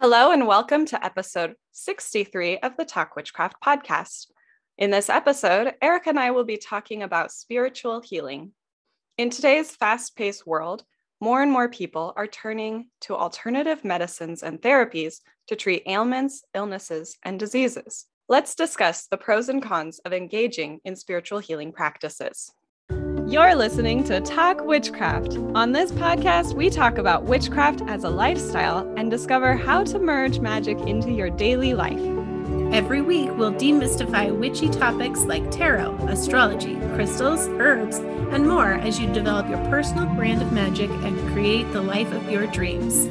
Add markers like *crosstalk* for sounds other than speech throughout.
Hello, and welcome to episode 63 of the Talk Witchcraft podcast. In this episode, Erica and I will be talking about spiritual healing. In today's fast paced world, more and more people are turning to alternative medicines and therapies to treat ailments, illnesses, and diseases. Let's discuss the pros and cons of engaging in spiritual healing practices. You're listening to Talk Witchcraft. On this podcast, we talk about witchcraft as a lifestyle and discover how to merge magic into your daily life. Every week, we'll demystify witchy topics like tarot, astrology, crystals, herbs, and more as you develop your personal brand of magic and create the life of your dreams.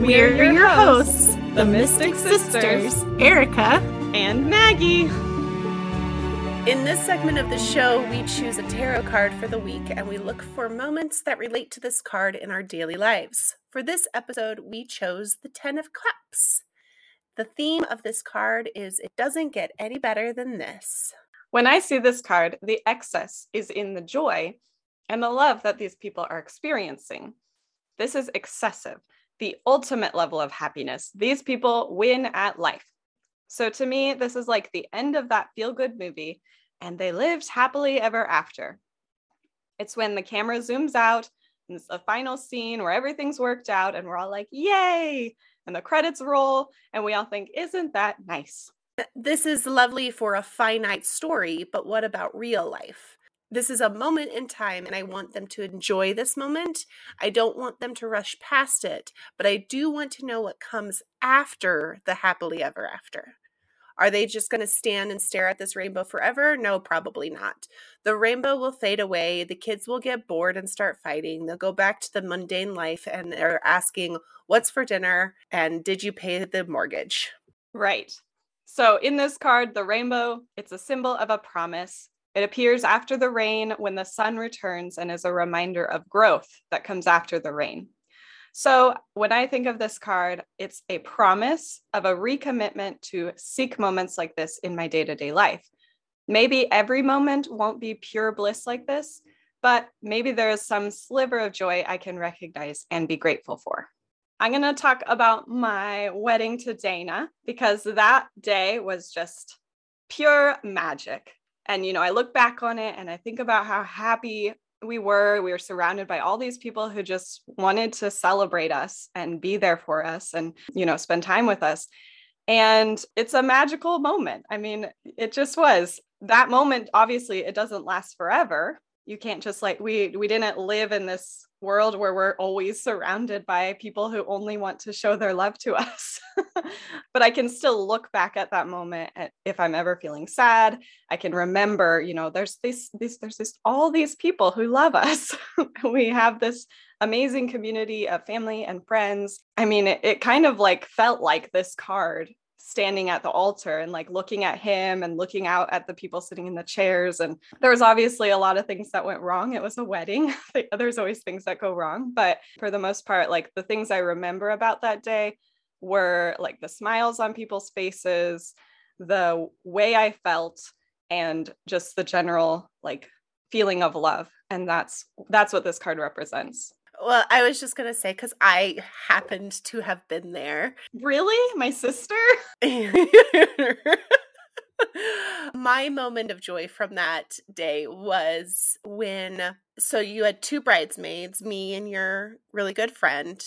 We're, We're your hosts, the Mystic Sisters, Erica and Maggie. In this segment of the show, we choose a tarot card for the week and we look for moments that relate to this card in our daily lives. For this episode, we chose the Ten of Cups. The theme of this card is It Doesn't Get Any Better Than This. When I see this card, the excess is in the joy and the love that these people are experiencing. This is excessive, the ultimate level of happiness. These people win at life. So to me, this is like the end of that feel good movie, and they lived happily ever after. It's when the camera zooms out and it's the final scene where everything's worked out, and we're all like, yay! And the credits roll, and we all think, isn't that nice? This is lovely for a finite story, but what about real life? This is a moment in time, and I want them to enjoy this moment. I don't want them to rush past it, but I do want to know what comes after the happily ever after. Are they just going to stand and stare at this rainbow forever? No, probably not. The rainbow will fade away. The kids will get bored and start fighting. They'll go back to the mundane life and they're asking, What's for dinner? And did you pay the mortgage? Right. So in this card, the rainbow, it's a symbol of a promise. It appears after the rain when the sun returns and is a reminder of growth that comes after the rain. So when I think of this card, it's a promise of a recommitment to seek moments like this in my day to day life. Maybe every moment won't be pure bliss like this, but maybe there is some sliver of joy I can recognize and be grateful for. I'm going to talk about my wedding to Dana because that day was just pure magic. And, you know, I look back on it and I think about how happy we were we were surrounded by all these people who just wanted to celebrate us and be there for us and you know spend time with us. And it's a magical moment. I mean it just was. That moment obviously it doesn't last forever you can't just like we we didn't live in this world where we're always surrounded by people who only want to show their love to *laughs* us. But i can still look back at that moment at, if i'm ever feeling sad i can remember you know there's this this there's this all these people who love us. *laughs* We have this amazing community of family and friends. I mean it, it kind of like felt like this card standing at the altar and like looking at him and looking out at the people sitting in the chairs. And there was obviously a lot of things that went wrong. It was a wedding. *laughs* There's always things that go wrong. But for the most part, like the things I remember about that day were like the smiles on people's faces, the way I felt, and just the general like feeling of love. And that's that's what this card represents. Well, I was just gonna say because I happened to have been there. Really, my sister? *laughs* *laughs* My moment of joy from that day was when so you had two bridesmaids, me and your really good friend,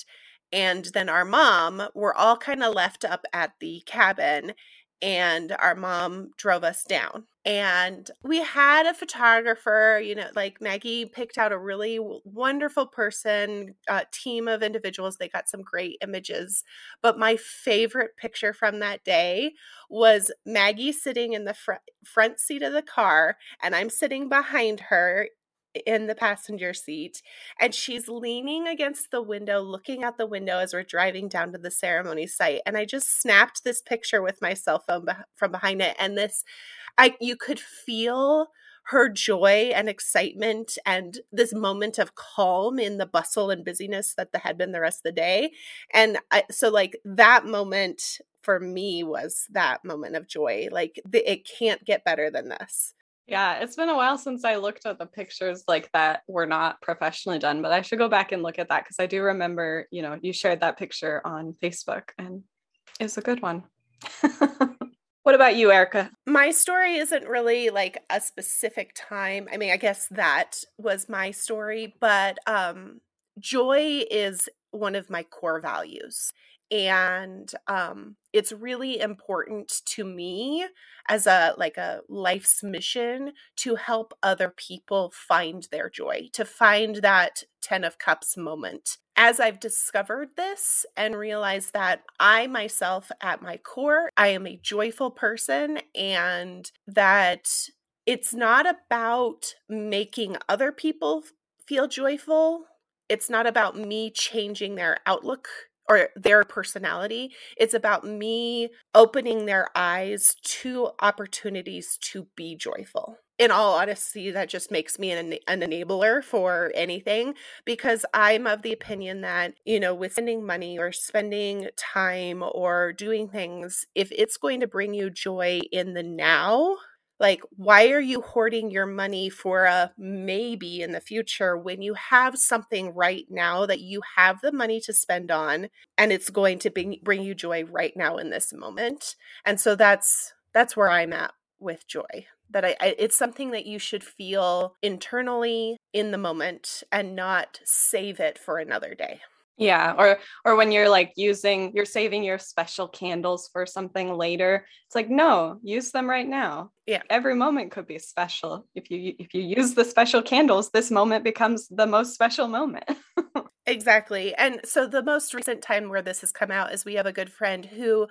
and then our mom were all kind of left up at the cabin and our mom drove us down. And we had a photographer you know like maggie picked out a really wonderful person uh, team of individuals. They got some great images. But my favorite picture from that day was maggie sitting in the fr- front seat of the car and i'm sitting behind her in the passenger seat and she's leaning against the window looking out the window as we're driving down to the ceremony site and i just snapped this picture with my cell phone be- from behind it and this i you could feel her joy and excitement and this moment of calm in the bustle and busyness that the, had been the rest of the day and I, so like that moment for me was that moment of joy like the, it can't get better than this Yeah, it's been a while since I looked at the pictures like that were not professionally done, but I should go back and look at that because I do remember, you know, you shared that picture on Facebook and it's a good one. *laughs* what about you, Erica? My story isn't really like a specific time. I mean, I guess that was my story, but um joy is one of my core values and um, it's really important to me as a like a life's mission to help other people find their joy to find that 10 of cups moment. As i've discovered this and realized that i myself at my core i am a joyful person and that it's not about making other people feel joyful. It's not about me changing their outlook or their personality. It's about me opening their eyes to opportunities to be joyful. In all honesty, that just makes me an, an enabler for anything because I'm of the opinion that, you know, with spending money or spending time or doing things, if it's going to bring you joy in the now, like, why are you hoarding your money for a maybe in the future when you have something right now that you have the money to spend on and it's going to bring, bring you joy right now in this moment? And so that's that's where I'm at with joy that I, I, it's something that you should feel internally in the moment and not save it for another day yeah or or when you're like using you're saving your special candles for something later it's like no use them right now. Yeah. Every moment could be special. If you if you use the special candles this moment becomes the most special moment. *laughs* Exactly and so the most recent time where this has come out is we have a good friend who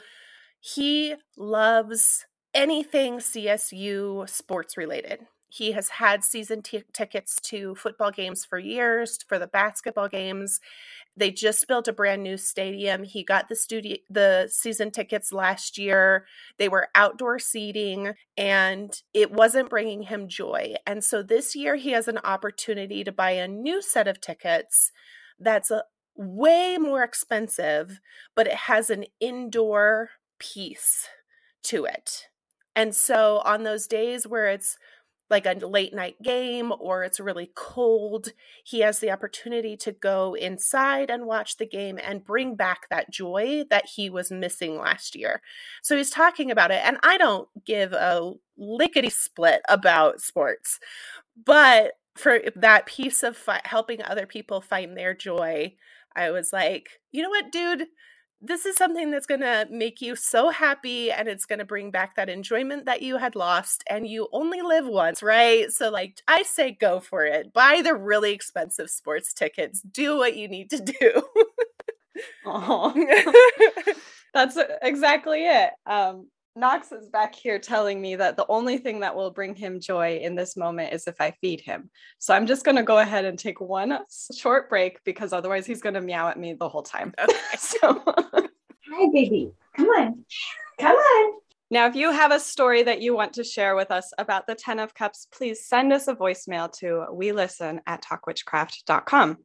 he loves anything csu sports related he has had season t- tickets to football games for years, for the basketball games. They just built a brand new stadium. He got the studio the season tickets last year. They were outdoor seating and it wasn't bringing him joy. And so this year he has an opportunity to buy a new set of tickets that's a way more expensive, but it has an indoor piece to it. And so on those days where it's like a late night game or it's really cold, he has the opportunity to go inside and watch the game and bring back that joy that he was missing last year. So he's talking about it. And I don't give a lickety split about sports, but for that piece of fi- helping other people find their joy, I was like, you know what, dude? This is something that's going to make you so happy and it's going to bring back that enjoyment that you had lost and you only live once right? So like i say go for it. Buy the really expensive sports tickets. Do what you need to do. *laughs* *laughs* That's exactly it. Um Knox is back here telling me that the only thing that will bring him joy in this moment is if I feed him. So I'm just going to go ahead and take one short break because otherwise he's going to meow at me the whole time. Okay. *laughs* so Hi baby. Come on. Come on. Now, if you have a story that you want to share with us about the 10 of cups, please send us a voicemail to we listen at talkwitchcraft.com.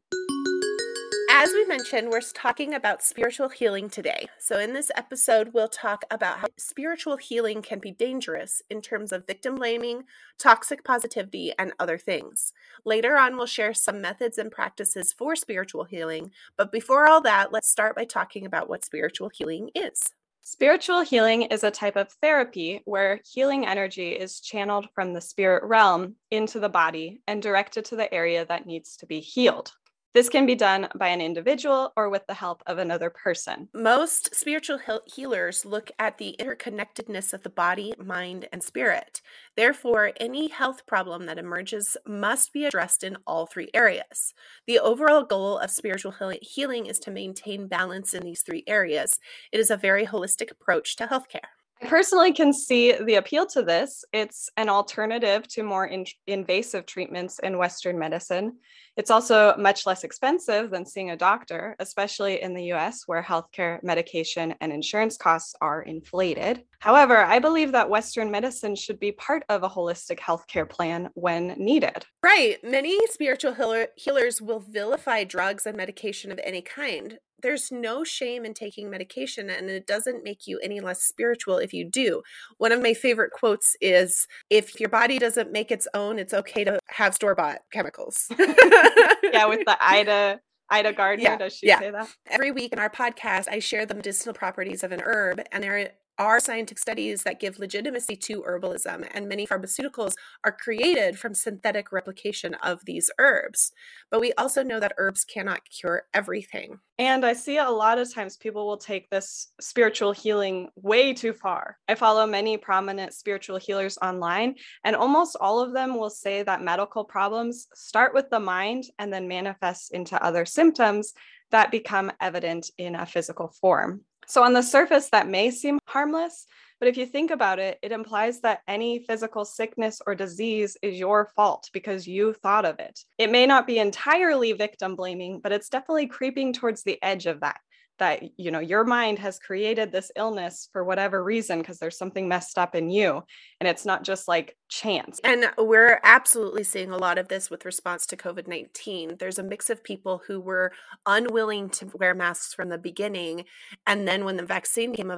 As we mentioned, we're talking about spiritual healing today. So, in this episode, we'll talk about how spiritual healing can be dangerous in terms of victim blaming, toxic positivity, and other things. Later on, we'll share some methods and practices for spiritual healing. But before all that, let's start by talking about what spiritual healing is. Spiritual healing is a type of therapy where healing energy is channeled from the spirit realm into the body and directed to the area that needs to be healed. This can be done by an individual or with the help of another person. Most spiritual healers look at the interconnectedness of the body, mind, and spirit. Therefore, any health problem that emerges must be addressed in all three areas. The overall goal of spiritual healing is to maintain balance in these three areas. It is a very holistic approach to healthcare. I personally can see the appeal to this. It's an alternative to more in- invasive treatments in Western medicine. It's also much less expensive than seeing a doctor, especially in the US, where healthcare, medication, and insurance costs are inflated. However, I believe that Western medicine should be part of a holistic healthcare plan when needed. Right. Many spiritual healer- healers will vilify drugs and medication of any kind. There's no shame in taking medication and it doesn't make you any less spiritual if you do. One of my favorite quotes is if your body doesn't make its own, it's okay to have store bought chemicals. *laughs* yeah, with the *laughs* Ina Ina Garten, yeah, does she yeah. say that? Every week in our podcast, I share the medicinal properties of an herb, and there are scientific studies that give legitimacy to herbalism, and many pharmaceuticals are created from synthetic replication of these herbs. But we also know that herbs cannot cure everything. And I see a lot of times people will take this spiritual healing way too far. I follow many prominent spiritual healers online, and almost all of them will say that medical problems start with the mind and then manifest into other symptoms that become evident in a physical form. So, on the surface, that may seem harmless, but if you think about it, it implies that any physical sickness or disease is your fault because you thought of it. It may not be entirely victim blaming, but it's definitely creeping towards the edge of that that you know your mind has created this illness for whatever reason because there's something messed up in you and it's not just like chance. And uh, we're absolutely seeing a lot of this with response to covid-19 there's a mix of people who were unwilling to wear masks from the beginning and then when the vaccine came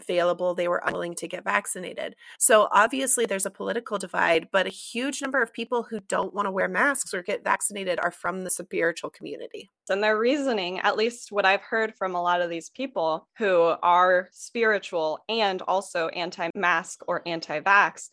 available, they were unwilling to get vaccinated. So obviously, there's a political divide, but a huge number of people who don't want to wear masks or get vaccinated are from the spiritual community. And their reasoning, at least what I've heard from a lot of these people who are spiritual and also anti mask or anti vax,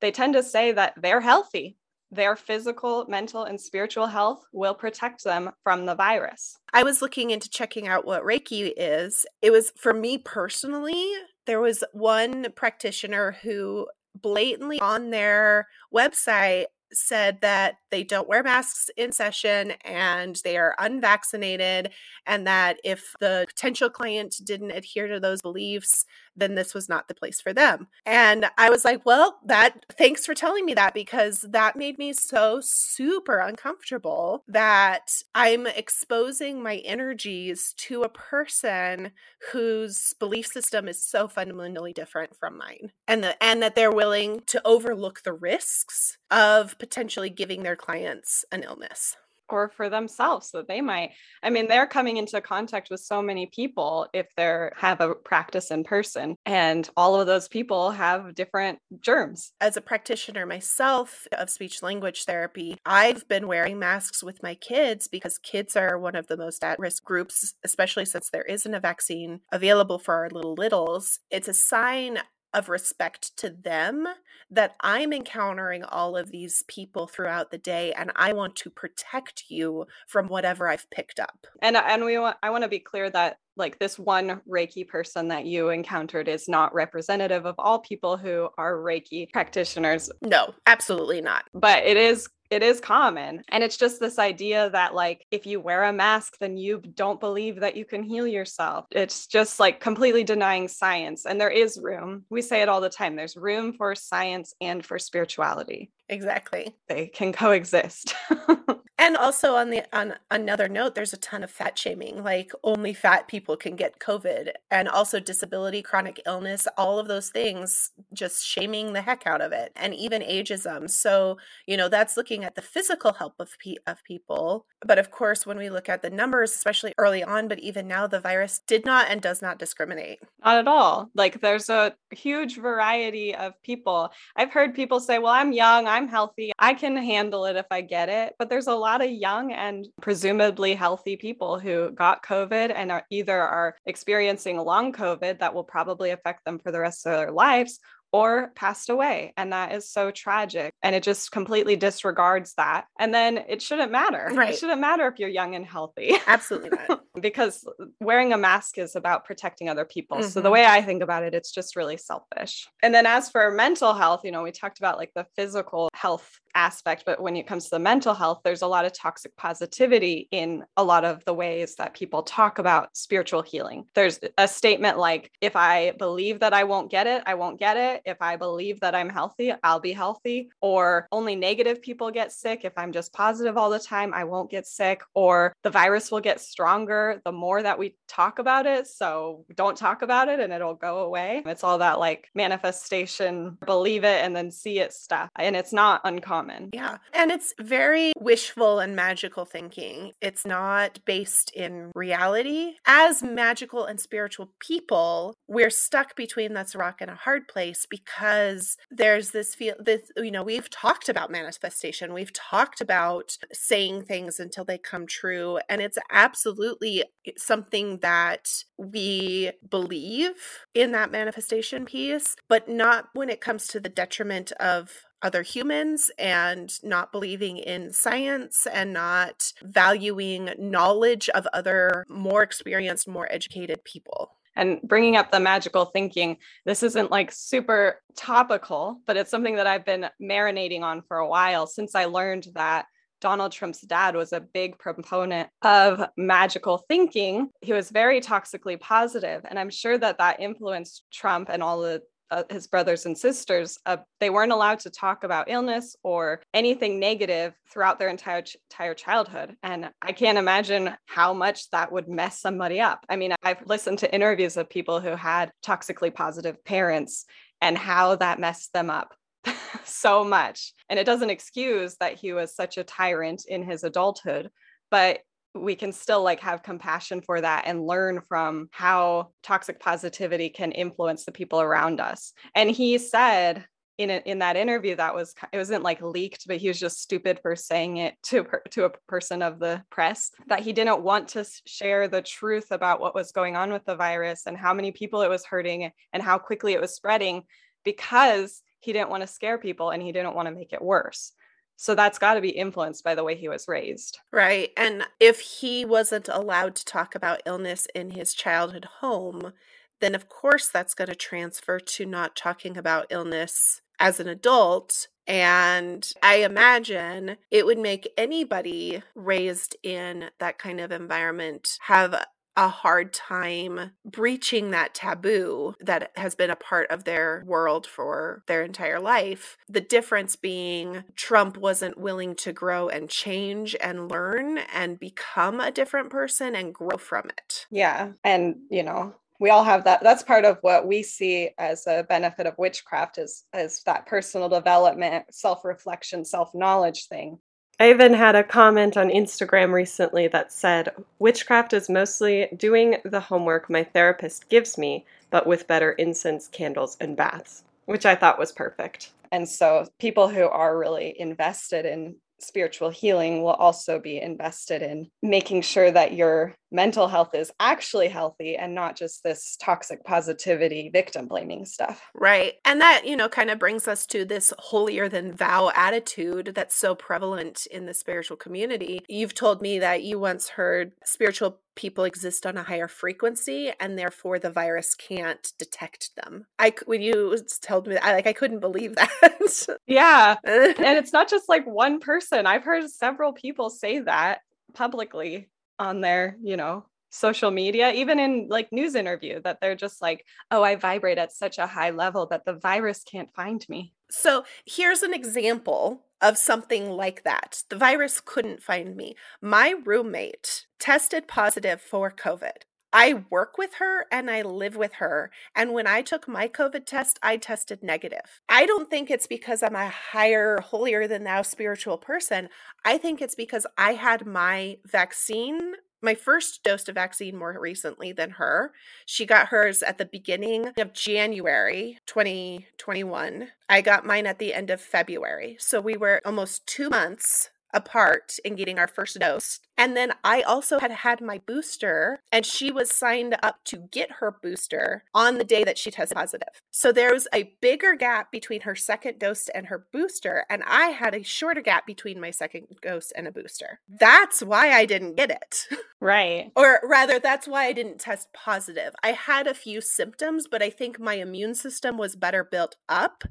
they tend to say that they're healthy their physical, mental, and spiritual health will protect them from the virus. I was looking into checking out what Reiki is. It was for me personally, there was one practitioner who blatantly on their website said that they don't wear masks in session and they are unvaccinated and that if the potential client didn't adhere to those beliefs then this was not the place for them. And i was like well that thanks for telling me that because that made me so super uncomfortable that i'm exposing my energies to a person whose belief system is so fundamentally different from mine. And the, and that they're willing to overlook the risks of potentially giving their clients an illness. Or for themselves so they might i mean they're coming into contact with so many people if they have a practice in person and all of those people have different germs. As a practitioner myself of speech language therapy i've been wearing masks with my kids because kids are one of the most at risk groups especially since there isn't a vaccine available for our little littles. It's a sign of respect to them that I'm encountering all of these people throughout the day and I want to protect you from whatever I've picked up. And and we want I want to be clear that like this one Reiki person that you encountered is not representative of all people who are Reiki practitioners. No, absolutely not. But it is it is common. And it's just this idea that, like, if you wear a mask, then you don't believe that you can heal yourself. It's just like completely denying science. And there is room. We say it all the time there's room for science and for spirituality. Exactly. They can coexist. *laughs* and also on the on another note there's a ton of fat shaming like only fat people can get covid and also disability chronic illness all of those things just shaming the heck out of it and even ageism. So you know that's looking at the physical health of, pe- of people. But of course when we look at the numbers especially early on but even now the virus did not and does not discriminate. Not at all. Like there's a huge variety of people. I've heard people say well i'm young i'm healthy i can handle it if i get it but there's a lot lot of young and presumably healthy people who got COVID and are either are experiencing long COVID that will probably affect them for the rest of their lives or passed away. And that is so tragic. And it just completely disregards that. And then it shouldn't matter. Right. It shouldn't matter if you're young and healthy. Absolutely not. *laughs* because wearing a mask is about protecting other people. Mm-hmm. So the mm-hmm. way I think about it, it's just really selfish. And then as for mental health, you know, we talked about like the physical health aspect, but when it comes to the mental health, there's a lot of toxic positivity in a lot of the ways that people talk about spiritual healing. There's a statement like, if I believe that I won't get it, I won't get it. If I believe that I'm healthy, I'll be healthy. Or only negative people get sick. If I'm just positive all the time, I won't get sick. Or the virus will get stronger the more that we talk about it. So don't talk about it and it'll go away. It's all that like manifestation, believe it and then see it stuff. And it's not uncommon common. Yeah. And it's very wishful and magical thinking. It's not based in reality. As magical and spiritual people, we're stuck between that's a rock and a hard place because there's this feel this you know, we've talked about manifestation. We've talked about saying things until they come true and it's absolutely something that we believe in that manifestation piece, but not when it comes to the detriment of other humans and not believing in science and not valuing knowledge of other more experienced, more educated people. And bringing up the magical thinking, this isn't like super topical, but it's something that I've been marinating on for a while since I learned that Donald Trump's dad was a big proponent of magical thinking. He was very toxically positive, and I'm sure that that influenced Trump and all the uh, his brothers and sisters, uh, they weren't allowed to talk about illness or anything negative throughout their entire entire childhood. And I can't imagine how much that would mess somebody up. I mean, I've listened to interviews of people who had toxically positive parents and how that messed them up *laughs* so much. And it doesn't excuse that he was such a tyrant in his adulthood, but we can still like have compassion for that and learn from how toxic positivity can influence the people around us. And he said in a, in that interview that was it wasn't like leaked but he was just stupid for saying it to to a person of the press that he didn't want to share the truth about what was going on with the virus and how many people it was hurting and how quickly it was spreading because he didn't want to scare people and he didn't want to make it worse. So that's got to be influenced by the way he was raised. Right. And if he wasn't allowed to talk about illness in his childhood home, then of course that's going to transfer to not talking about illness as an adult. And I imagine it would make anybody raised in that kind of environment have a hard time breaching that taboo that has been a part of their world for their entire life. The difference being Trump wasn't willing to grow and change and learn and become a different person and grow from it. Yeah. And, you know, we all have that that's part of what we see as a benefit of witchcraft is is that personal development self-reflection self-knowledge thing I even had a comment on Instagram recently that said, Witchcraft is mostly doing the homework my therapist gives me, but with better incense, candles, and baths, which I thought was perfect. And so people who are really invested in spiritual healing will also be invested in making sure that your mental health is actually healthy and not just this toxic positivity victim blaming stuff. Right. And that, you know, kind of brings us to this holier than thou attitude that's so prevalent in the spiritual community. You've told me that you once heard spiritual people exist on a higher frequency and therefore the virus can't detect them. I when you told me that, I like I couldn't believe *laughs* that. yeah. *laughs* and it's not just like one person. I've heard several people say that publicly on their, you know, social media, even in like news interview, that they're just like, oh, I vibrate at such a high level that the virus can't find me. So here's an example of something like that. The virus couldn't find me. My roommate tested positive for COVID. I work with her and I live with her. And when I took my COVID test, I tested negative. I don't think it's because I'm a higher, holier than thou spiritual person. I think it's because I had my vaccine my first dose of vaccine more recently than her. She got hers at the beginning of January 2021. I got mine at the end of February. So we were almost two months apart in getting our first dose. And then I also had had my booster, and she was signed up to get her booster on the day that she tested positive. So there was a bigger gap between her second dose and her booster, and I had a shorter gap between my second dose and a booster. That's why I didn't get it. Right. *laughs* or rather, that's why I didn't test positive. I had a few symptoms, but I think my immune system was better built up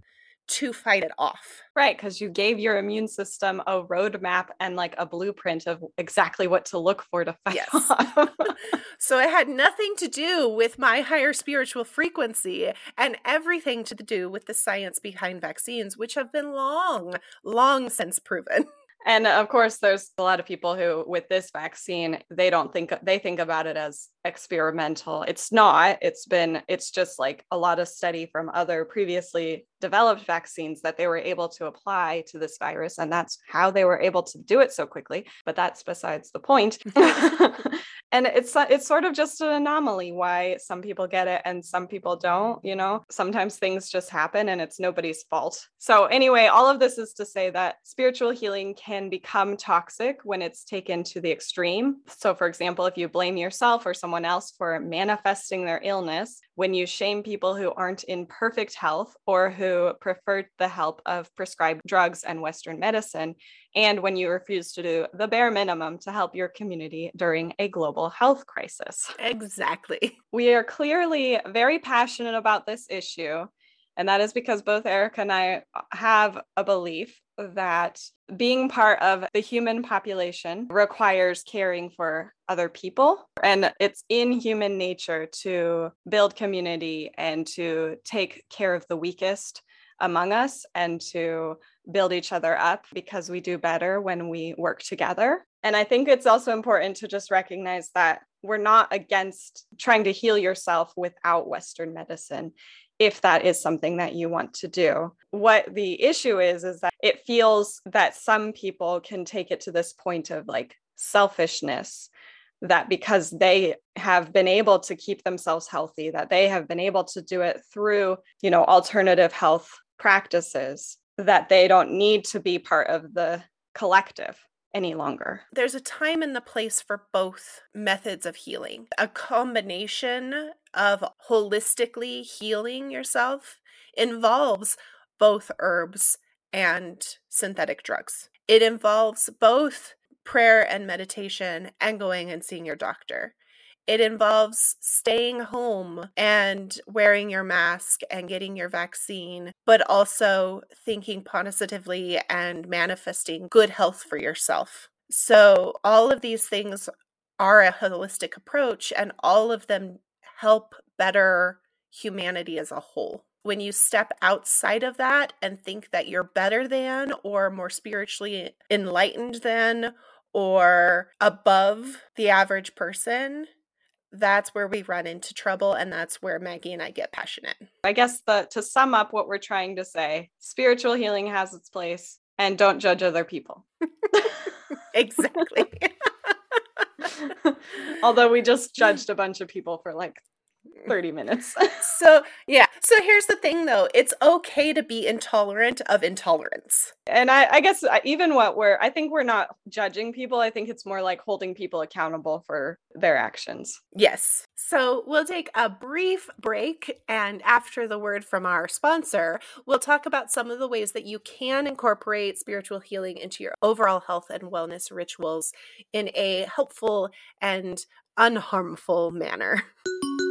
to fight it off. Right, because you gave your immune system a roadmap and like a blueprint of exactly what to look for to *laughs* fight yes. off. *laughs* so it had nothing to do with my higher spiritual frequency and everything to do with the science behind vaccines, which have been long, long since proven. And of course, there's a lot of people who, with this vaccine, they don't think they think about it as experimental. It's not. It's been, it's just like a lot of study from other previously developed vaccines that they were able to apply to this virus. And that's how they were able to do it so quickly. But that's besides the point. *laughs* *laughs* and it's uh, it's sort of just an anomaly why some people get it and some people don't you know? Sometimes things just happen and it's nobody's fault. So anyway all of this is to say that spiritual healing can become toxic when it's taken to the extreme. So for example if you blame yourself or someone else for manifesting their illness when you shame people who aren't in perfect health or who prefer the help of prescribed drugs and western medicine and when you refuse to do the bare minimum to help your community during a global health crisis. Exactly. *laughs* We are clearly very passionate about this issue. And that is because both Erica and I have a belief that being part of the human population requires caring for other people. And it's in human nature to build community and to take care of the weakest among us and to build each other up because we do better when we work together. And I think it's also important to just recognize that we're not against trying to heal yourself without Western medicine if that is something that you want to do. What the issue is, is that it feels that some people can take it to this point of like selfishness that because they have been able to keep themselves healthy that they have been able to do it through you know alternative health practices that they don't need to be part of the collective any longer. There's a time and the place for both methods of healing. A combination of holistically healing yourself involves both herbs and synthetic drugs. It involves both prayer and meditation and going and seeing your doctor. It involves staying home and wearing your mask and getting your vaccine, but also thinking positively and manifesting good health for yourself. So, all of these things are a holistic approach, and all of them help better humanity as a whole. When you step outside of that and think that you're better than or more spiritually enlightened than or above the average person, that's where we run into trouble and that's where Maggie and I get passionate. I guess the to sum up what we're trying to say, spiritual healing has its place and don't judge other people. *laughs* exactly. *laughs* Although we just judged a bunch of people for like 30 minutes. *laughs* so, yeah. So here's the thing though it's okay to be intolerant of intolerance. And I, I guess even what we're, I think we're not judging people. I think it's more like holding people accountable for their actions. Yes. So we'll take a brief break. And after the word from our sponsor, we'll talk about some of the ways that you can incorporate spiritual healing into your overall health and wellness rituals in a helpful and unharmful manner. *laughs*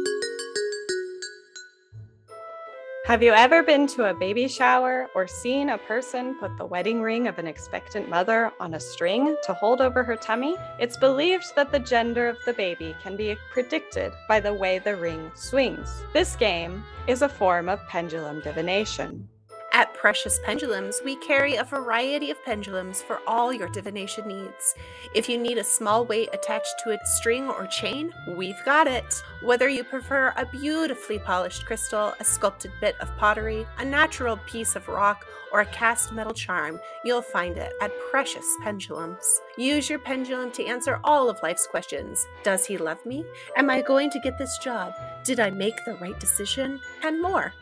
Have you ever been to a baby shower or seen a person put the wedding ring of an expectant mother on a string to hold over her tummy? It's believed that the gender of the baby can be predicted by the way the ring swings. This game is a form of pendulum divination. At Precious Pendulums, we carry a variety of pendulums for all your divination needs. If you need a small weight attached to a string or chain, we've got it. Whether you prefer a beautifully polished crystal, a sculpted bit of pottery, a natural piece of rock, or a cast metal charm, you'll find it at Precious Pendulums. Use your pendulum to answer all of life's questions. Does he love me? Am I going to get this job? Did I make the right decision? And more.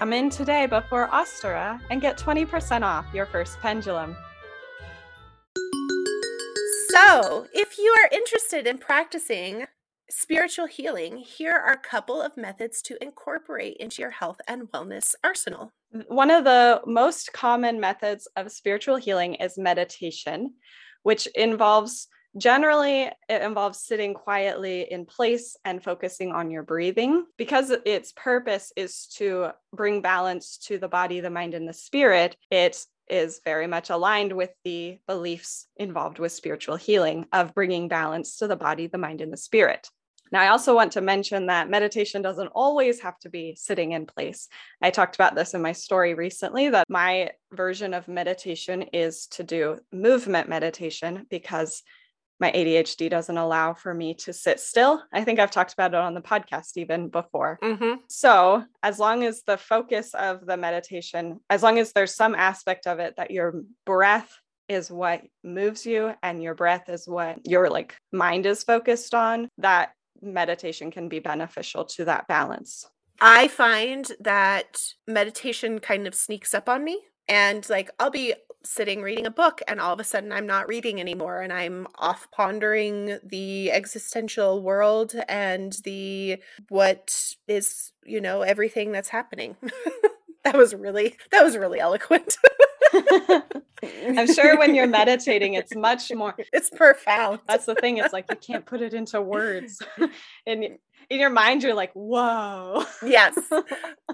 Come in today before Ostara and get 20% off your first pendulum. So, if you are interested in practicing spiritual healing, here are a couple of methods to incorporate into your health and wellness arsenal. One of the most common methods of spiritual healing is meditation, which involves Generally, it involves sitting quietly in place and focusing on your breathing. Because its purpose is to bring balance to the body, the mind, and the spirit, it is very much aligned with the beliefs involved with spiritual healing of bringing balance to the body, the mind, and the spirit. Now, I also want to mention that meditation doesn't always have to be sitting in place. I talked about this in my story recently that my version of meditation is to do movement meditation because my ADHD doesn't allow for me to sit still. I think I've talked about it on the podcast even before. Mm-hmm. So, as long as the focus of the meditation, as long as there's some aspect of it that your breath is what moves you and your breath is what your like mind is focused on, that meditation can be beneficial to that balance. I find that meditation kind of sneaks up on me and like I'll be sitting reading a book and all of a sudden I'm not reading anymore and I'm off pondering the existential world and the what is, you know, everything that's happening. *laughs* that was really that was really eloquent. *laughs* I'm sure when you're meditating, it's much more. *laughs* It's profound. That's the thing. It's like you can't put it into words. In in your mind, you're like, "Whoa." yes.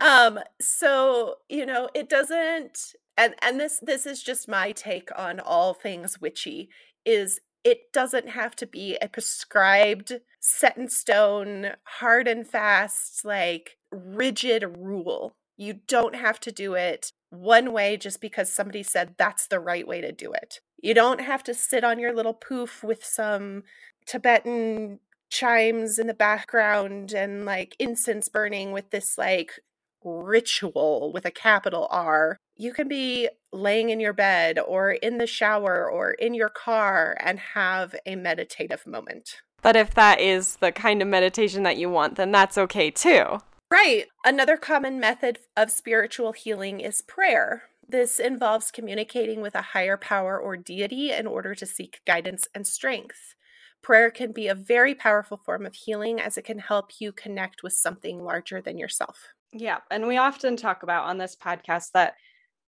Um. So you know, it doesn't. And and this this is just my take on all things witchy. Is it doesn't have to be a prescribed, set in stone, hard and fast, like rigid rule. You don't have to do it one way just because somebody said that's the right way to do it. You don't have to sit on your little poof with some Tibetan chimes in the background and like incense burning with this like ritual with a capital R. You can be laying in your bed or in the shower or in your car and have a meditative moment. But if that is the kind of meditation that you want, then that's okay too. Right. Another common method of spiritual healing is prayer. This involves communicating with a higher power or deity in order to seek guidance and strength. Prayer can be a very powerful form of healing as it can help you connect with something larger than yourself. Yeah. And we often talk about on this podcast that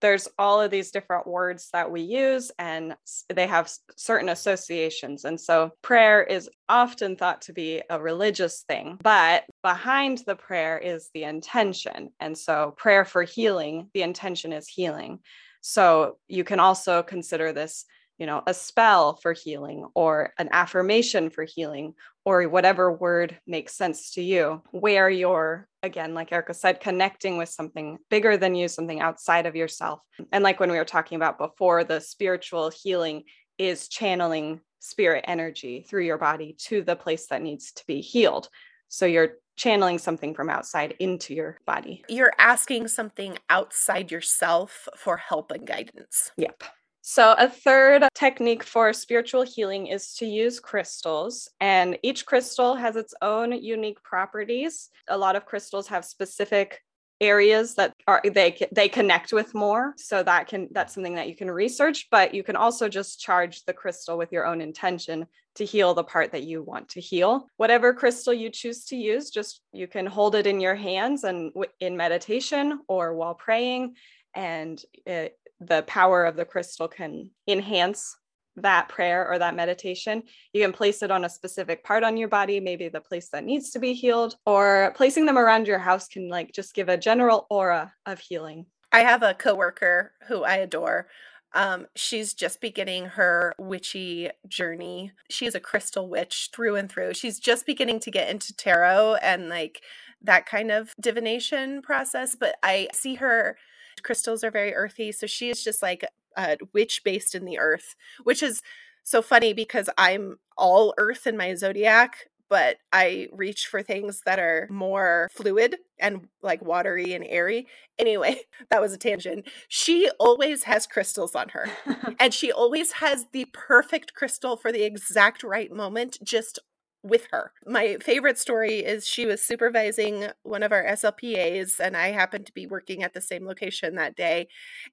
there's all of these different words that we use and they have certain associations. And so prayer is often thought to be a religious thing but behind the prayer is the intention. And so prayer for healing the intention is healing. So you can also consider this you know a spell for healing or an affirmation for healing or whatever word makes sense to you where you're again like erica said connecting with something bigger than you something outside of yourself and like when we were talking about before the spiritual healing is channeling spirit energy through your body to the place that needs to be healed so you're channeling something from outside into your body. You're asking something outside yourself for help and guidance. Yep. So, a third technique for spiritual healing is to use crystals, and each crystal has its own unique properties. A lot of crystals have specific areas that are they they connect with more so that can that's something that you can research but you can also just charge the crystal with your own intention to heal the part that you want to heal whatever crystal you choose to use just you can hold it in your hands and in meditation or while praying and it, the power of the crystal can enhance that prayer or that meditation. You can place it on a specific part on your body, maybe the place that needs to be healed, or placing them around your house can like just give a general aura of healing. I have a coworker who I adore. Um, she's just beginning her witchy journey. She is a crystal witch through and through. She's just beginning to get into tarot and like that kind of divination process, but I see her crystals are very earthy. So she is just like a witch based in the earth, which is so funny because I'm all earth in my zodiac, but I reach for things that are more fluid and like watery and airy. Anyway, *laughs* that was a tangent. She always has crystals on her, *laughs* and she always has the perfect crystal for the exact right moment, just with her. My favorite story is she was supervising one of our SLPAs, and I happened to be working at the same location that day.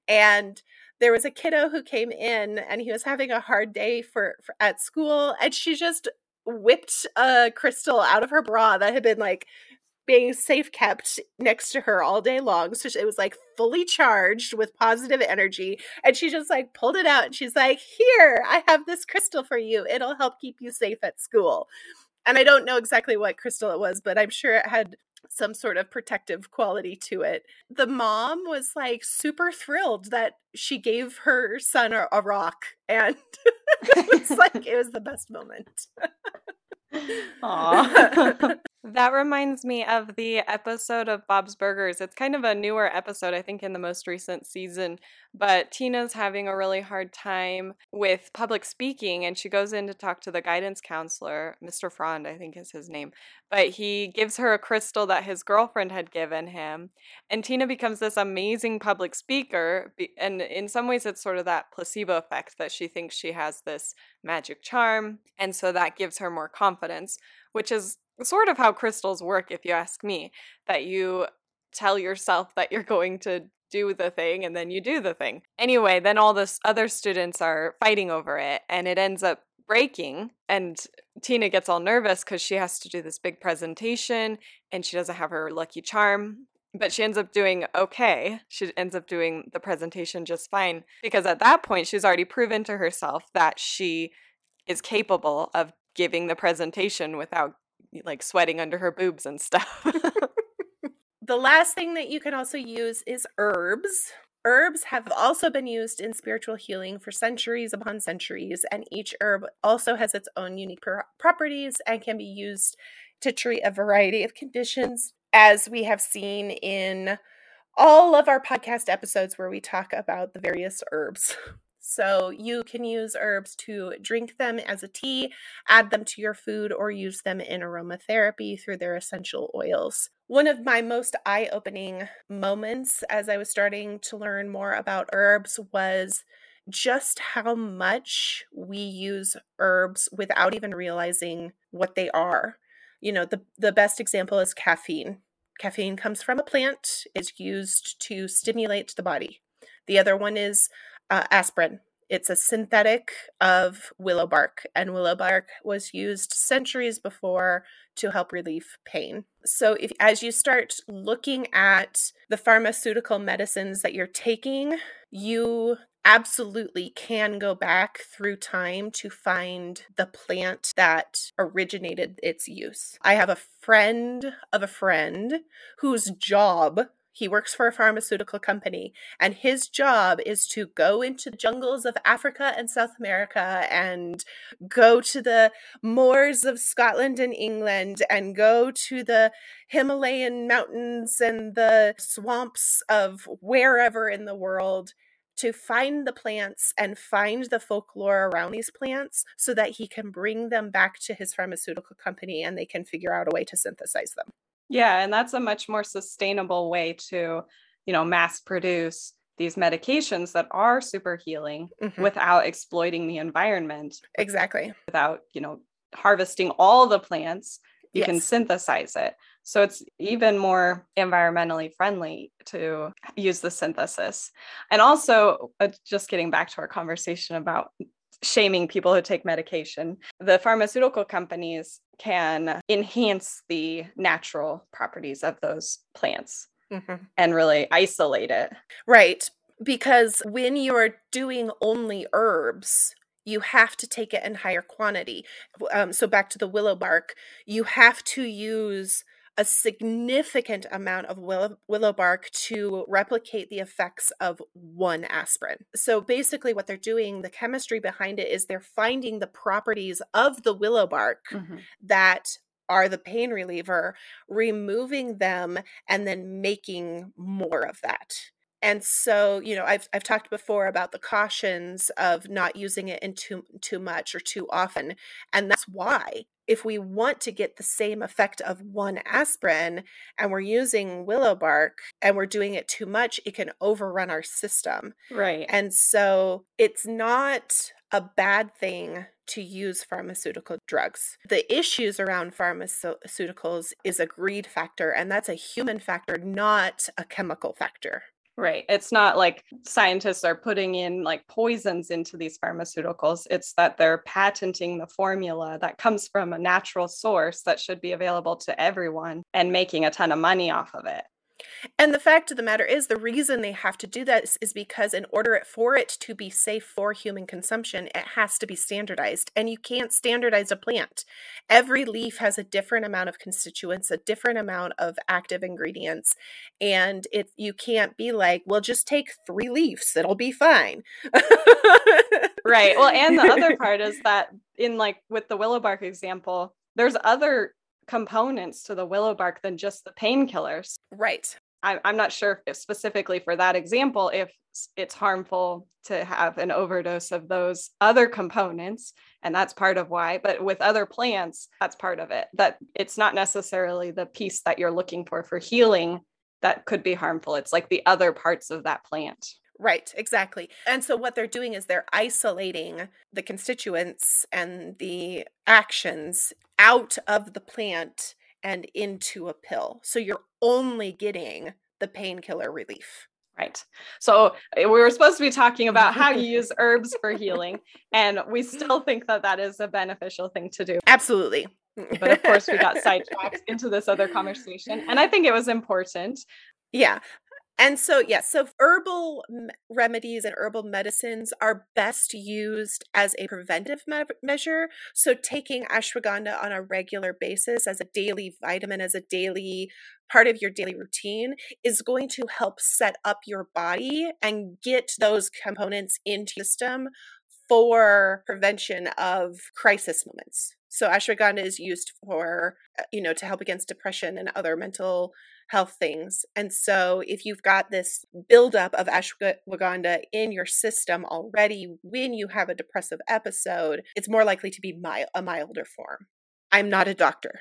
And there was a kiddo who came in and he was having a hard day for, for at school, and she just whipped a crystal out of her bra that had been like being safe kept next to her all day long. So it was like fully charged with positive energy. And she just like pulled it out and she's like, Here, I have this crystal for you. It'll help keep you safe at school. And I don't know exactly what crystal it was, but I'm sure it had some sort of protective quality to it. The mom was like super thrilled that she gave her son a, a rock and *laughs* *laughs* it was like it was the best moment. Aw. *laughs* That reminds me of the episode of Bob's Burgers. It's kind of a newer episode, I think, in the most recent season. But Tina's having a really hard time with public speaking, and she goes in to talk to the guidance counselor, Mr. Frond, I think is his name. But he gives her a crystal that his girlfriend had given him. And Tina becomes this amazing public speaker. And in some ways, it's sort of that placebo effect that she thinks she has this magic charm. And so that gives her more confidence, which is sort of how crystals work, if you ask me, that you tell yourself that you're going to do the thing and then you do the thing. Anyway, then all the other students are fighting over it and it ends up breaking and Tina gets all nervous cuz she has to do this big presentation and she doesn't have her lucky charm. But she ends up doing okay. She ends up doing the presentation just fine because at that point she's already proven to herself that she is capable of giving the presentation without like sweating under her boobs and stuff. *laughs* The last thing that you can also use is herbs. Herbs have also been used in spiritual healing for centuries upon centuries, and each herb also has its own unique pro- properties and can be used to treat a variety of conditions, as we have seen in all of our podcast episodes where we talk about the various herbs. *laughs* So, you can use herbs to drink them as a tea, add them to your food, or use them in aromatherapy through their essential oils. One of my most eye opening moments as I was starting to learn more about herbs was just how much we use herbs without even realizing what they are. You know, the, the best example is caffeine. Caffeine comes from a plant, is used to stimulate the body. The other one is uh, aspirin. It's a synthetic of willow bark, and willow bark was used centuries before to help relieve pain. So, if as you start looking at the pharmaceutical medicines that you're taking, you absolutely can go back through time to find the plant that originated its use. I have a friend of a friend whose job he works for a pharmaceutical company, and his job is to go into the jungles of Africa and South America and go to the moors of Scotland and England and go to the Himalayan mountains and the swamps of wherever in the world to find the plants and find the folklore around these plants so that he can bring them back to his pharmaceutical company and they can figure out a way to synthesize them. Yeah, and that's a much more sustainable way to, you know, mass produce these medications that are super healing Mhm. without exploiting the environment, Exactly. without, you know, harvesting all the plants. You can synthesize it. So it's even more environmentally friendly to use the synthesis. And also, uh, just getting back to our conversation about shaming people who take medication, the pharmaceutical companies can enhance the natural properties of those plants Mhm. and really isolate it. Right. Because when you're doing only herbs, you have to take it in higher quantity. Um, so back to the willow bark, you have to use a significant amount of willow, willow bark to replicate the effects of one aspirin. So basically, what they're doing, the chemistry behind it is they're finding the properties of the willow bark that are the pain reliever, removing them and then making more of that. And so, you know, I've I've talked before about the cautions of not using it in too too much or too often. And that's why if we want to get the same effect of one aspirin and we're using willow bark and we're doing it too much, it can overrun our system. Right. And so it's not a bad thing to use pharmaceutical drugs. The issues around pharmaceuticals is a greed factor, and that's a human factor, not a chemical factor. Right. It's not like scientists are putting in like poisons into these pharmaceuticals. It's that they're patenting the formula that comes from a natural source that should be available to everyone and making a ton of money off of it. And the fact of the matter is, the reason they have to do this is because, in order for it to be safe for human consumption, it has to be standardized. And you can't standardize a plant. Every leaf has a different amount of constituents, a different amount of active ingredients. And it you can't be like, well, just take three leaves, it'll be fine. Right. Well, and the other *laughs* part is that in like with the willow bark example, there's other components to the willow bark than just the painkillers. Right. I, I'm not sure if specifically for that example if it's harmful to have an overdose of those other components and that's part of why but with other plants that's part of it that it's not necessarily the piece that you're looking for for healing that could be harmful it's like the other parts of that plant Right, exactly. And so what they're doing is they're isolating the constituents and the actions out of the plant and into a pill. So you're only getting the painkiller relief. Right. So eh, we were supposed to be talking about how you *laughs* use herbs for healing, and we still think that that is a beneficial thing to do. Absolutely. But of course, we got *laughs* sidetracked into this other conversation, and I think it was important. Yeah. And so, yes, yeah, so herbal remedies and herbal medicines are best used as a preventive me- measure. So, taking ashwagandha on a regular basis as a daily vitamin, as a daily part of your daily routine, is going to help set up your body and get those components into your system for prevention of crisis moments. So, ashwagandha is used for, uh, you know, to help against depression and other mental health things. And so if you've got this buildup of ashwagandha in your system already when you have a depressive episode, it's more likely to be mild, a milder form. I'm not a doctor.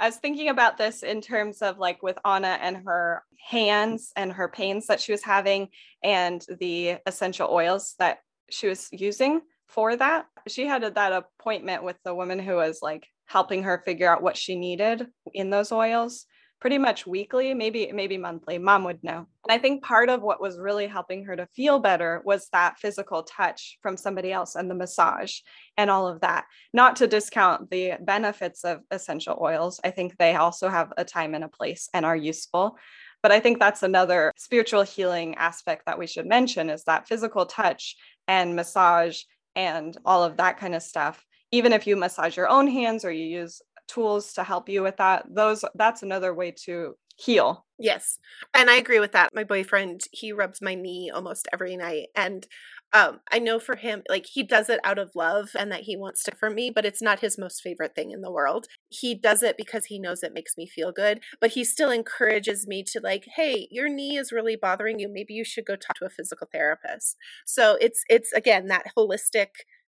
I was thinking about this in terms of like with Anna and her hands and her pains that she was having and the essential oils that she was using for that. She had that appointment with the woman who was like helping her figure out what she needed in those oils pretty much weekly maybe maybe monthly. Mom would know. And i think part of what was really helping her to feel better was that physical touch from somebody else and the massage and all of that. Not to discount the benefits of essential oils i think they also have a time and a place and are useful. But i think that's another spiritual healing aspect that we should mention is that physical touch and massage and all of that kind of stuff even if you massage your own hands or you use tools to help you with that those that's another way to heal. Yes and i agree with that. My boyfriend he rubs my knee almost every night and um i know for him like he does it out of love and that he wants to for me but it's not his most favorite thing in the world. He does it because he knows it makes me feel good but he still encourages me to like hey your knee is really bothering you. Maybe you should go talk to a physical therapist. So it's it's again that holistic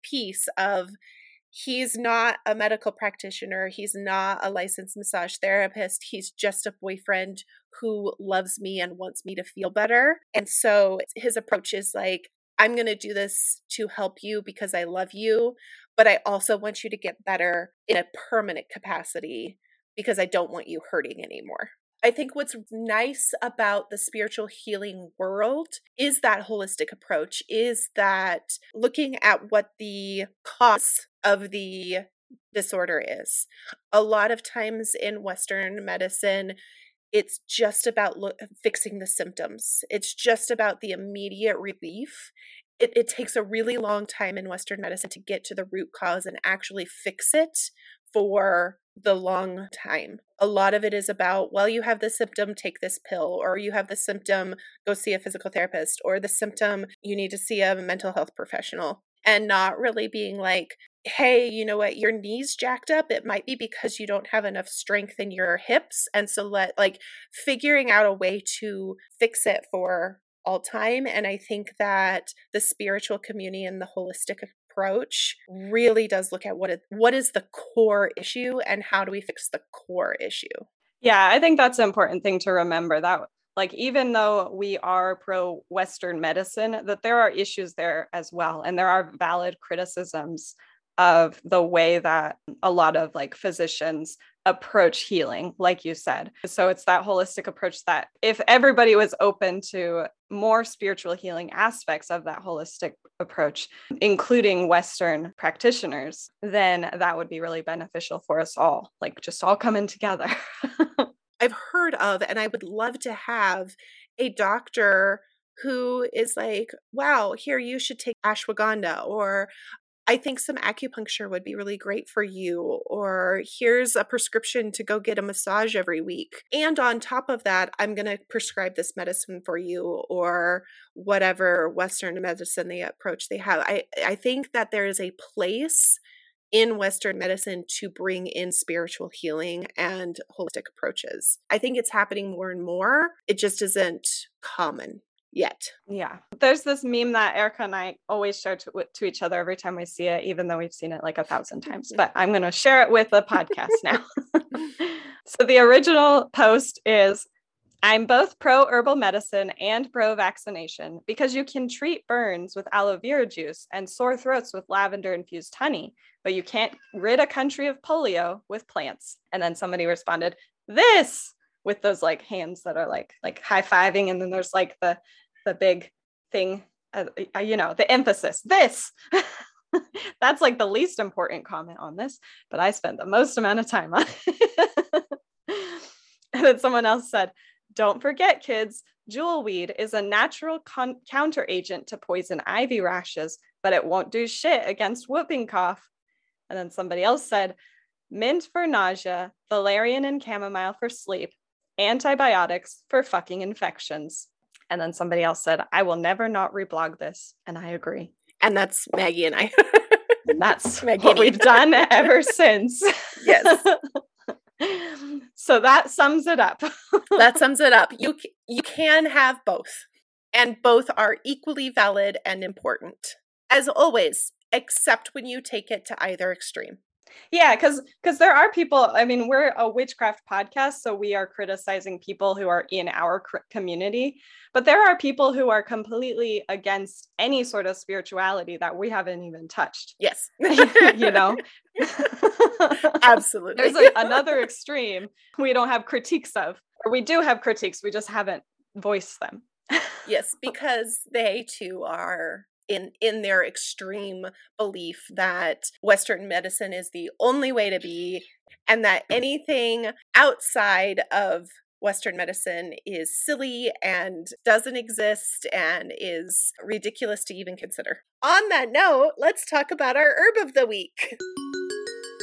piece of he's not a medical practitioner. He's not a licensed massage therapist. He's just a boyfriend who loves me and wants me to feel better. And so his approach is like, I'm going to do this to help you because I love you, but I also want you to get better in a permanent capacity because I don't want you hurting anymore. I think what's nice about the spiritual healing world is that holistic approach, is that looking at what the cause of the disorder is. A lot of times in Western medicine, it's just about lo- fixing the symptoms, it's just about the immediate relief. It, it takes a really long time in Western medicine to get to the root cause and actually fix it for the long time. A lot of it is about, well, you have the symptom, take this pill, or you have the symptom, go see a physical therapist, or the symptom, you need to see a mental health professional. And not really being like, hey, you know what, your knees jacked up. It might be because you don't have enough strength in your hips. And so, let like figuring out a way to fix it for all time. And I think that the spiritual community and the holistic approach really does look at what it, what is the core issue and how do we fix the core issue. Yeah, I think that's an important thing to remember that like even though we are pro western medicine that there are issues there as well and there are valid criticisms of the way that a lot of like physicians approach healing, like you said. So it's that holistic approach that if everybody was open to more spiritual healing aspects of that holistic approach, including Western practitioners, then that would be really beneficial for us all, like just all coming together. *laughs* I've heard of, and I would love to have a doctor who is like, wow, here you should take ashwagandha, or I think some acupuncture would be really great for you, or here's a prescription to go get a massage every week. And on top of that, I'm going to prescribe this medicine for you, or whatever Western medicine they approach they have. I, I think that there is a place in Western medicine to bring in spiritual healing and holistic approaches. I think it's happening more and more. It just isn't common yet. Yeah. There's this meme that Erica and I always share to, to each other every time we see it, even though we've seen it like a thousand *laughs* times. But I'm going to share it with the podcast now. *laughs* *laughs* so the original post is I'm both pro herbal medicine and pro vaccination because you can treat burns with aloe vera juice and sore throats with lavender infused honey, but you can't rid a country of polio with plants. And then somebody responded, This with those like hands that are like like high fiving, and then there's like the the big thing, uh, uh you know, the emphasis. This. *laughs* That's like the least important comment on this, but I spent the most amount of time on it. *laughs* and then someone else said, don't forget, kids, jewelweed is a natural con- counter agent to poison ivy rashes, but it won't do shit against whooping cough. And then somebody else said, mint for nausea, valerian and chamomile for sleep, antibiotics for fucking infections. And then somebody else said, I will never not reblog this. And I agree. And that's Maggie and I. that's *laughs* Maggie what we've done ever since. Yes. *laughs* so that sums it up. *laughs* that sums it up. You you can have both, and both are equally valid and important. As always, except when you take it to either extreme. Yeah, because because there are people. I mean, we're a witchcraft podcast, so we are criticizing people who are in our cr- community. But there are people who are completely against any sort of spirituality that we haven't even touched. Yes, *laughs* you know, *laughs* absolutely. There's a, another extreme we don't have critiques of, or we do have critiques, we just haven't voiced them. yes, because they too are in in their extreme belief that western medicine is the only way to be and that anything outside of Western medicine is silly and doesn't exist and is ridiculous to even consider. On that note, let's talk about our herb of the week.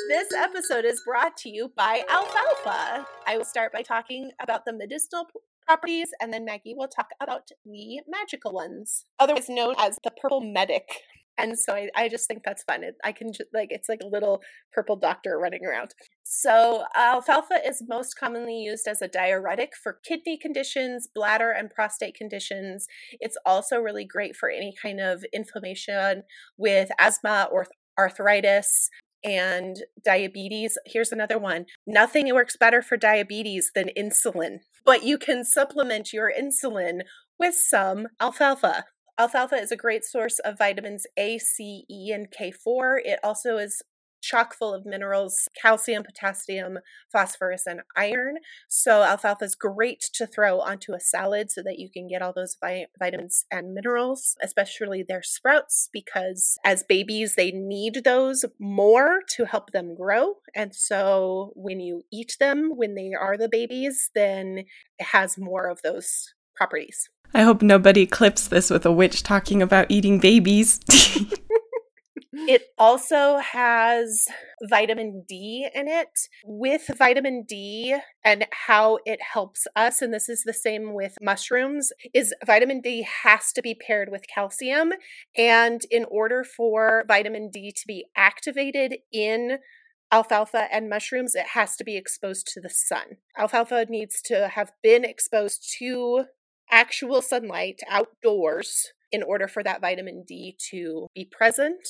This episode is brought to you by alfalfa. I will start by talking about the medicinal properties, and then Maggie will talk about the magical ones, otherwise known as the purple medic. And so I, I just think that's fun. It, I can just like it's like a little purple doctor running around. So alfalfa is most commonly used as a diuretic for kidney conditions, bladder and prostate conditions. It's also really great for any kind of inflammation with asthma or arthritis and diabetes. Here's another one. Nothing works better for diabetes than insulin, but you can supplement your insulin with some alfalfa. Alfalfa is a great source of vitamins A, C, E, and K4. It also is chock full of minerals calcium, potassium, phosphorus, and iron. So, alfalfa is great to throw onto a salad so that you can get all those vi- vitamins and minerals, especially their sprouts, because as babies, they need those more to help them grow. And so, when you eat them when they are the babies, then it has more of those properties. I hope nobody clips this with a witch talking about eating babies. *laughs* It also has vitamin D in it. With vitamin D and how it helps us, and this is the same with mushrooms, is vitamin D has to be paired with calcium. And in order for vitamin D to be activated in alfalfa and mushrooms, it has to be exposed to the sun. Alfalfa needs to have been exposed to actual sunlight outdoors in order for that vitamin D to be present.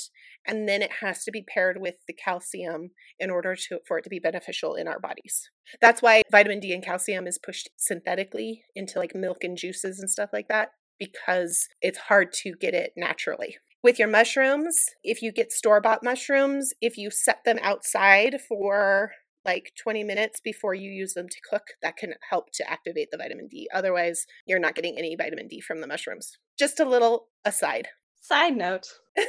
And then it has to be paired with the calcium in order to, for it to be beneficial in our bodies. That's why vitamin D and calcium is pushed synthetically into like milk and juices and stuff like that, because it's hard to get it naturally. With your mushrooms, if you get store bought mushrooms, if you set them outside for like 20 minutes before you use them to cook. That can help to activate the vitamin D. Otherwise, you're not getting any vitamin D from the mushrooms. Just a little aside. Side note. *laughs*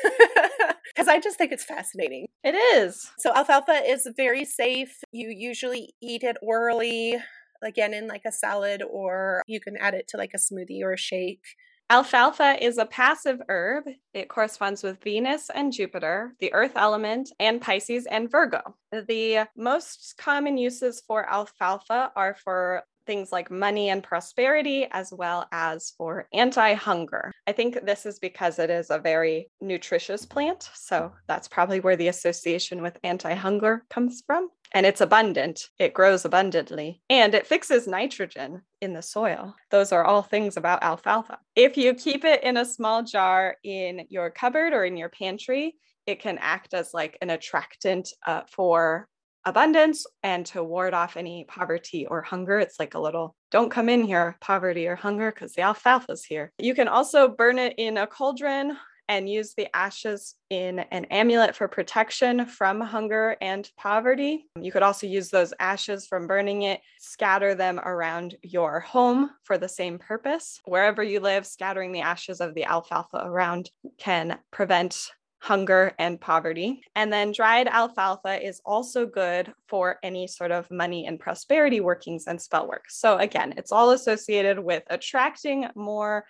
Because I just think it's fascinating. It is. So, alfalfa is very safe. You usually eat it orally, again, in like a salad, or you can add it to like a smoothie or a shake. Alfalfa is a passive herb. It corresponds with Venus and Jupiter, the earth element, and Pisces and Virgo. The most common uses for alfalfa are for things like money and prosperity, as well as for anti hunger. I think this is because it is a very nutritious plant. So that's probably where the association with anti hunger comes from. And it's abundant, it grows abundantly, and it fixes nitrogen in the soil. Those are all things about alfalfa. If you keep it in a small jar in your cupboard or in your pantry, it can act as like an attractant uh, for abundance and to ward off any poverty or hunger. It's like a little don't come in here, poverty or hunger, because the alfalfa's here. You can also burn it in a cauldron and use the ashes in an amulet for protection from hunger and poverty. You could also use those ashes from burning it, scatter them around your home for the same purpose. Wherever you live, scattering the ashes of the alfalfa around can prevent hunger and poverty. And then dried alfalfa is also good for any sort of money and prosperity workings and spell work. So again, it's all associated with attracting more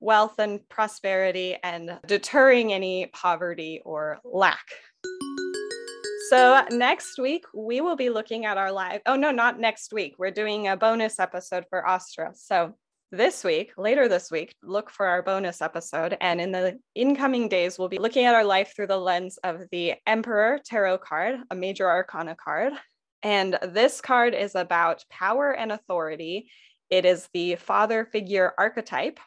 wealth and prosperity and deterring any poverty or lack. So, next week, we will be looking at our live. Oh, no, not next week. We're doing a bonus episode for Ostara. So, this week, later this week, look for our bonus episode. And in the incoming days, we'll be looking at our life through the lens of the Emperor Tarot card, a major arcana card. And this card is about power and authority. It is the father figure archetype.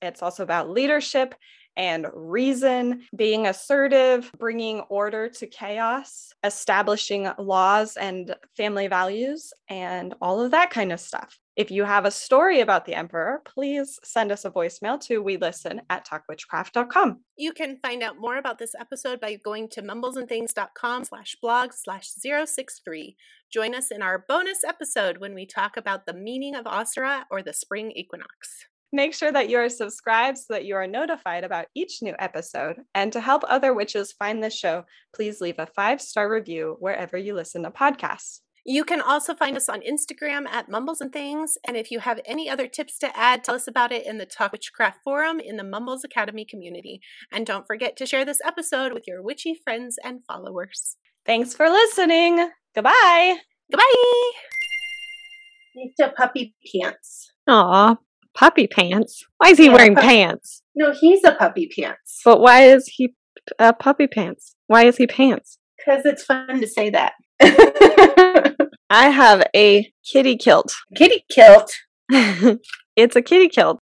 It's also about leadership and reason, being assertive, bringing order to chaos, establishing laws and family values, and all of that kind of stuff. If you have a story about the emperor, please send us a voicemail to we listen at talkwitchcraft.com. You can find out more about this episode by going to mumblesandthings.com slash blog slash 063. Join us in our bonus episode when we talk about the meaning of Ostara or the spring equinox. Make sure that you are subscribed so that you are notified about each new episode. And to help other witches find this show, please leave a five star review wherever you listen to podcasts. You can also find us on Instagram at Mumbles and Things. And if you have any other tips to add, tell us about it in the Talk Witchcraft forum in the Mumbles Academy community. And don't forget to share this episode with your witchy friends and followers. Thanks for listening. Goodbye. Goodbye. He's a puppy pants. Aw, puppy pants. Why is he Yeah, wearing pants? No, he's a puppy pants. But why is he uh, puppy pants? Why is he pants? Because it's fun to say that. *laughs* I have a kitty kilt. Kitty kilt. *laughs* it's a kitty kilt.